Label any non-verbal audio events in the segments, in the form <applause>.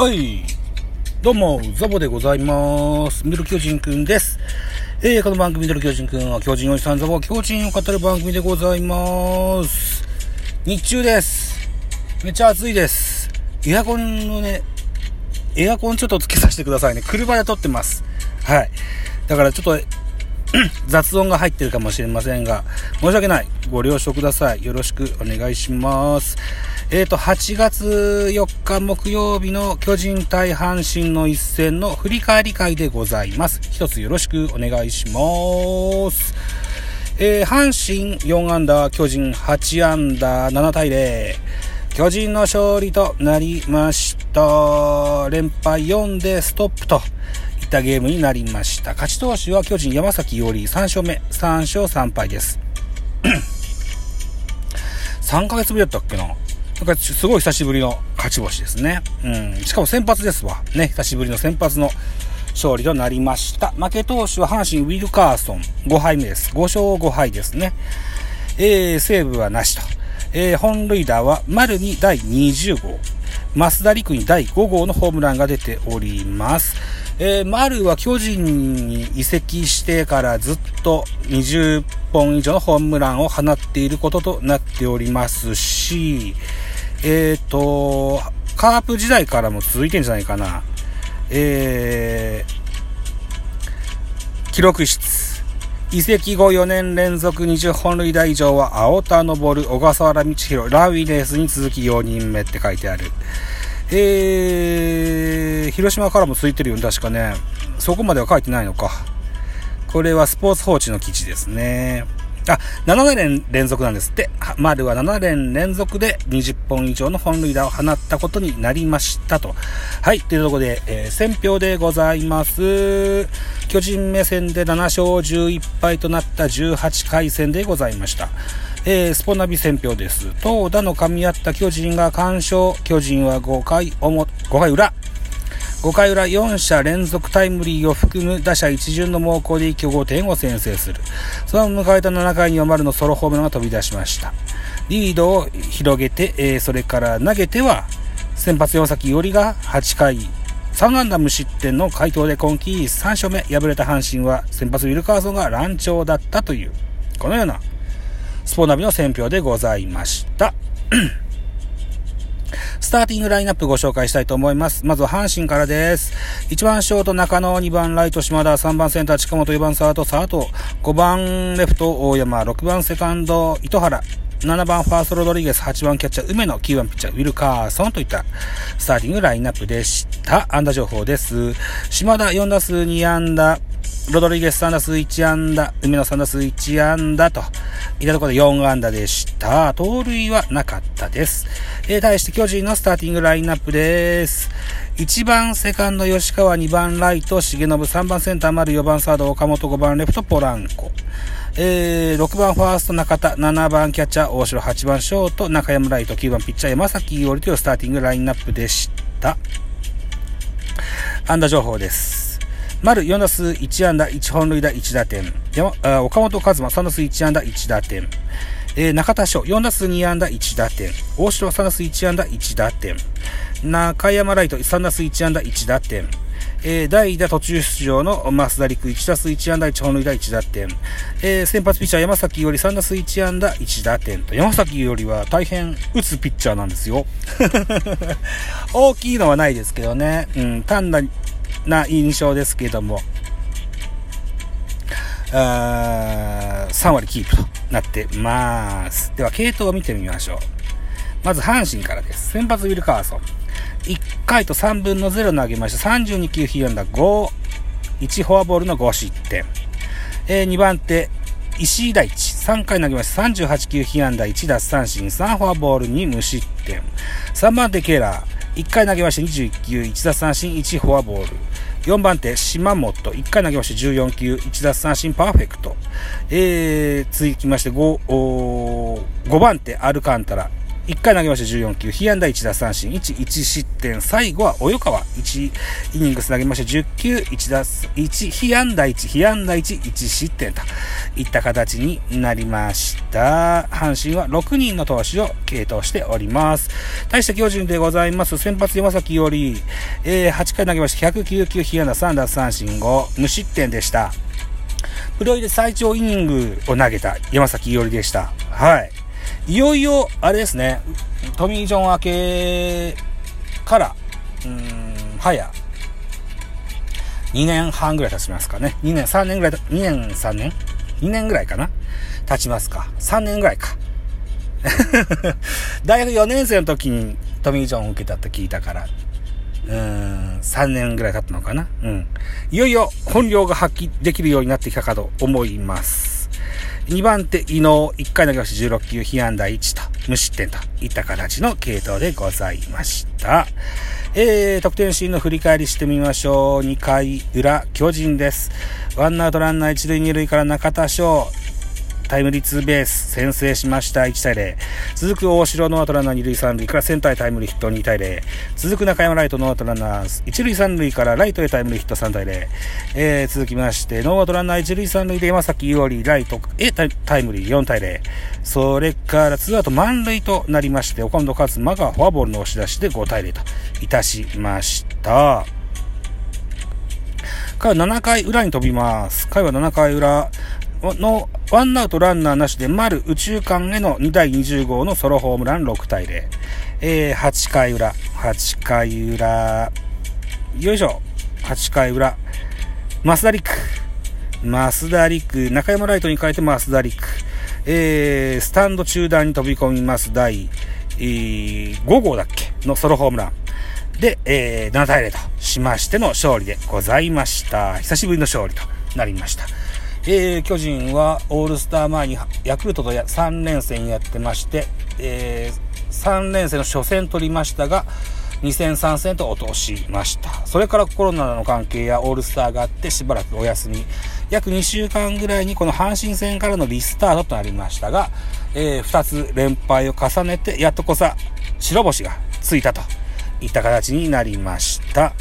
はい。どうも、ザボでございます。ミドル巨人くんです。えー、この番組ミドル巨人くんは巨人おじさんザボは巨人を語る番組でございます。日中です。めっちゃ暑いです。エアコンのね、エアコンちょっとつけさせてくださいね。車で撮ってます。はい。だからちょっと、雑音が入ってるかもしれませんが、申し訳ない。ご了承ください。よろしくお願いします。えっ、と、8月4日木曜日の巨人対阪神の一戦の振り返り会でございます。一つよろしくお願いします。えー、阪神4アンダー、巨人8アンダー、7対0。巨人の勝利となりました。連敗4でストップといったゲームになりました。勝ち投手は巨人山崎伊織3勝目、3勝3敗です。<clears throat> 3ヶ月ぶりだったっけななんかすごい久しぶりの勝ち星ですね。うん。しかも先発ですわ。ね、久しぶりの先発の勝利となりました。負け投手は阪神ウィルカーソン5敗目です。5勝5敗ですね。えー、西武はなしと。えー、本塁打は丸に第20号。増田陸に第5号のホームランが出ております。えー、丸は巨人に移籍してからずっと20本以上のホームランを放っていることとなっておりますし、えっ、と、カープ時代からも続いてんじゃないかな。えー、記録室。移籍後4年連続20本塁打以上は青田昇、小笠原道弘、ラウィレースに続き4人目って書いてある。えー、広島からも続いてるよね、確かね。そこまでは書いてないのか。これはスポーツ報知の記事ですね。あ、7年連続なんですって。丸は7年連続で20本以上の本塁打を放ったことになりましたと。はい。というところで、えー、選票でございます。巨人目線で7勝11敗となった18回戦でございました。えー、スポナビ選票です。投打の噛み合った巨人が完勝。巨人は5回表、5回裏。5回裏4者連続タイムリーを含む打者一巡の猛攻で一挙5点を先制する。その迎えた7回に丸のソロホームランが飛び出しました。リードを広げて、えー、それから投げては、先発山崎伊織が8回、3安打無失点の回答で今季3勝目、敗れた阪神は先発ウィルカーソンが乱調だったという、このようなスポナビの選票でございました。スターティングラインナップご紹介したいと思います。まずは阪神からです。1番ショート中野、2番ライト島田、3番センター近本、4番サード佐藤、5番レフト大山、6番セカンド糸原、7番ファーストロドリゲス、8番キャッチャー梅野、9番ピッチャーウィルカーソンといったスターティングラインナップでした。安打情報です。島田4打数2安打、ロドリゲス3打数1安打、梅野3打数1安打と、いたところで4安打でした。盗塁はなかったです。えー、対して巨人のスターティングラインナップです。1番セカンド吉川、2番ライト重信、3番センター丸、4番サード岡本、5番レフトポランコ。えー、6番ファースト中田、7番キャッチャー大城、8番ショート中山ライト、9番ピッチャー山崎伊織というスターティングラインナップでした。安打情報です。丸4打数1安打1本塁打1打点。岡本和真3打数1安打1打点。えー、中田翔4打数2安打1打点。大城3打数1安打1打点。中山ライト3打数1安打1打点。えー、代打途中出場の増田陸1打数1安打1本塁打1打点。えー、先発ピッチャー山崎より3打数1安打1打点と。山崎よりは大変打つピッチャーなんですよ。<laughs> 大きいのはないですけどね。うん、単なな印象ですけども、あ3割キープとなってます。では、系統を見てみましょう。まず、阪神からです。先発ウィルカーソン。1回と3分の0投げました。32球被安打5、1フォアボールの5失点。えー、2番手、石井大地。3回投げました。38球被安打1奪三振、3フォアボールに無失点。3番手、ケラー。1回投げまして21球、1奪三振、1フォアボール。4番手、島本。1回投げまして14球、1奪三振、パーフェクト。えー、続きまして5、5番手、アルカンタラ。1回投げまして14球、被安打1打三振、1、1失点、最後は及川、1イニングス投げまして10球、1打、1、被安打1、被安打1、1失点といった形になりました。阪神は6人の投手を継投しております。対して巨人でございます。先発山崎より、えー、8回投げまして109球、被安打3打三振5、無失点でした。プロ入り最長イニングを投げた山崎伊織でした。はい。いよいよ、あれですね、トミー・ジョン明けから、うん、早、2年半ぐらい経ちますかね。2年、3年ぐらい、2年、3年 ?2 年ぐらいかな？経ちますか。3年ぐらいか。<laughs> 大学4年生の時にトミー・ジョンを受けたって聞いたから、うーん、3年ぐらい経ったのかな。うん。いよいよ本領が発揮できるようになってきたかと思います。2番手、伊能、1回投げまし16球、被安打1と、無失点といった形の系統でございました。えー、得点シーンの振り返りしてみましょう。2回裏、巨人です。ワンアウトランナー1塁2塁から中田翔、タイムリーツーベース先制しました。1対0続く大城ノーアウトランナー2塁3塁からセンターへタイムリーヒット2対0続く中山ライトノーアウトランナー1塁3塁からライトへタイムリーヒット3対0、えー、続きましてノーアウトランナー1塁3塁で山崎伊織ライトへタイムリー4対0それからツーアウト満塁となりまして岡本和真がフォアボールの押し出しで5対0といたしました。から7回裏に飛びます。回は7回裏、のワンアウトランナーなしで丸宇宙間への2第20号のソロホームラン6対0。えー、8回裏、8回裏、よいしょ、8回裏、増田陸、増田陸、中山ライトに変えて増田陸、えー、スタンド中段に飛び込みます第、えー、5号だっけのソロホームラン。で、えー、7対0としましての勝利でございました。久しぶりの勝利となりました。えー、巨人はオールスター前にヤクルトと3連戦やってまして、えー、3連戦の初戦取りましたが、2戦3戦と落としました。それからコロナの関係やオールスターがあってしばらくお休み。約2週間ぐらいにこの阪神戦からのリスタートとなりましたが、えー、2つ連敗を重ねて、やっとこさ白星がついたといった形になりました。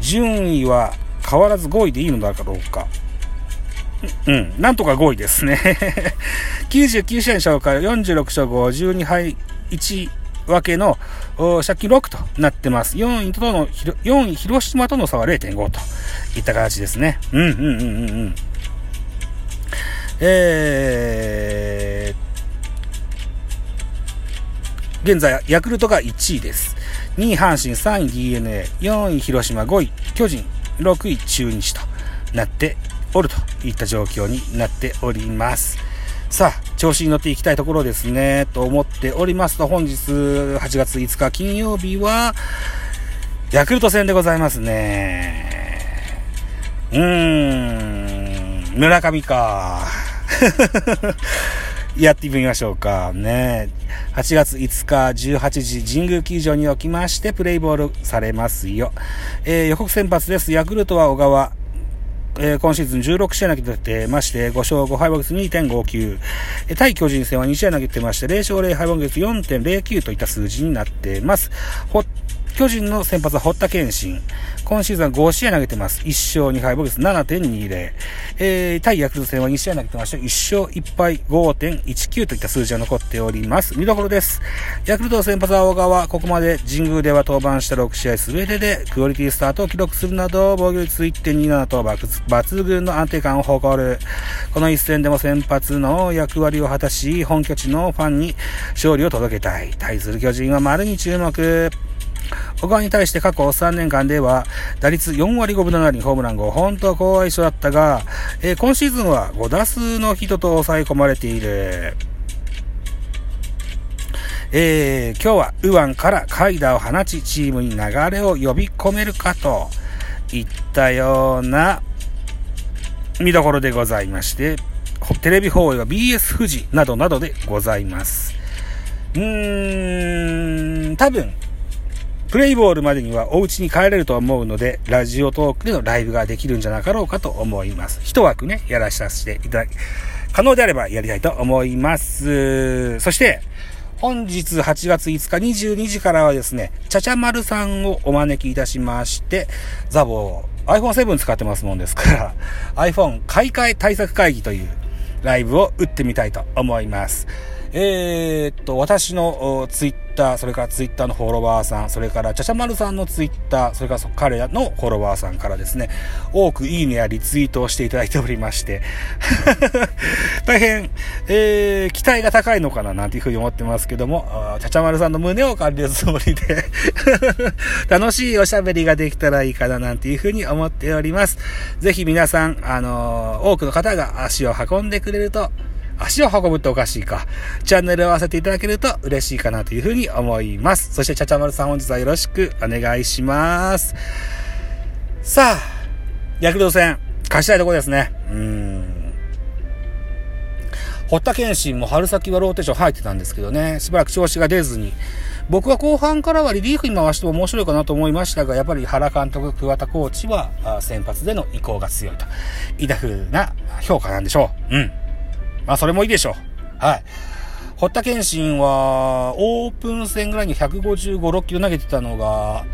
順位は変わらず5位でいいのだろうか。うん、なんとか5位ですね。99試合の勝から46勝5、12敗1分けの借金6となってます。4位との、4位広島との差は0.5といった形ですね。うんうんうんうんうん。えー、現在、ヤクルトが1位です。2位阪神、3位 DNA、4位広島、5位巨人、6位中日となっておるといった状況になっております。さあ、調子に乗っていきたいところですね、と思っておりますと、本日8月5日金曜日は、ヤクルト戦でございますね。うーん、村上か。<laughs> やってみましょうか。ね。8月5日18時神宮球場におきましてプレイボールされますよ。えー、予告先発です。ヤクルトは小川。えー、今シーズン16試合投げてまして、5勝5敗ボ率2.59。えー、対巨人戦は2試合投げてまして、0勝0敗ボ率4.09といった数字になっています。巨人の先発は堀田健信。今シーズンは5試合投げてます。1勝2敗、ボ率7.20。えー、対ヤクルト戦は2試合投げてまして、1勝1敗5.19といった数字が残っております。見どころです。ヤクルトの先発は小川、ここまで神宮では登板した6試合全てでクオリティスタートを記録するなど、防御率1.27と抜群の安定感を誇る。この一戦でも先発の役割を果たし、本拠地のファンに勝利を届けたい。対する巨人は丸に注目。小川に対して過去3年間では打率4割5分7厘、ホームラン5、本当は好相性だったが、えー、今シーズンは5打数のヒットと抑え込まれている。えー、今日は右腕からイダーを放ち、チームに流れを呼び込めるかといったような見どころでございまして、テレビ放映は BS 富士などなどでございます。うーん、多分、プレイボールまでにはお家に帰れると思うので、ラジオトークでのライブができるんじゃなかろうかと思います。一枠ね、やらさせていただき、可能であればやりたいと思います。そして、本日8月5日22時からはですね、ちゃちゃまるさんをお招きいたしまして、ザボー、iPhone7 使ってますもんですから、iPhone 買い替え対策会議というライブを打ってみたいと思います。えー、っと、私のツイッター、それからツイッターのフォロワーさん、それからちゃちゃまるさんのツイッター、それから彼らのフォロワーさんからですね、多くいいねやリツイートをしていただいておりまして、<laughs> 大変、えー、期待が高いのかななんていうふうに思ってますけども、ちゃちゃまるさんの胸を借りるつもりで <laughs> 楽しいおしゃべりができたらいいかななんていうふうに思っております。ぜひ皆さん、あのー、多くの方が足を運んでくれると、足を運ぶっておかしいか。チャンネルを合わせていただけると嬉しいかなというふうに思います。そして、ちゃちゃまるさん本日はよろしくお願いします。さあ、躍動戦、勝ちたいところですね。うん。堀田健信も春先はローテーション入ってたんですけどね、しばらく調子が出ずに、僕は後半からはリリーフに回しても面白いかなと思いましたが、やっぱり原監督、桑田コーチは先発での意向が強いと。いった風な評価なんでしょう。うん。まあ、それもいいでしょう。はい。堀田健信は、オープン戦ぐらいに155、6キロ投げてたのが、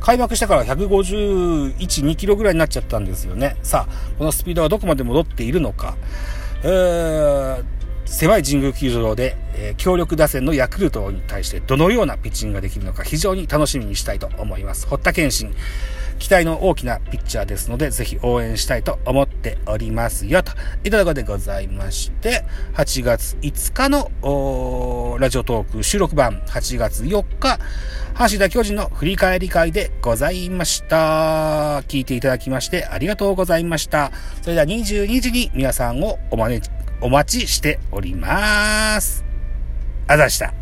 開幕してから151、2キロぐらいになっちゃったんですよね。さあ、このスピードはどこまで戻っているのか。えー、狭い神宮球場で、えー、強力打線のヤクルトに対してどのようなピッチングができるのか非常に楽しみにしたいと思います。堀田健信。期待の大きなピッチャーですので、ぜひ応援したいと思っておりますよ、といたところでございまして、8月5日のラジオトーク収録版、8月4日、阪神大巨人の振り返り会でございました。聞いていただきましてありがとうございました。それでは22時に皆さんをお招き、お待ちしております。あざした。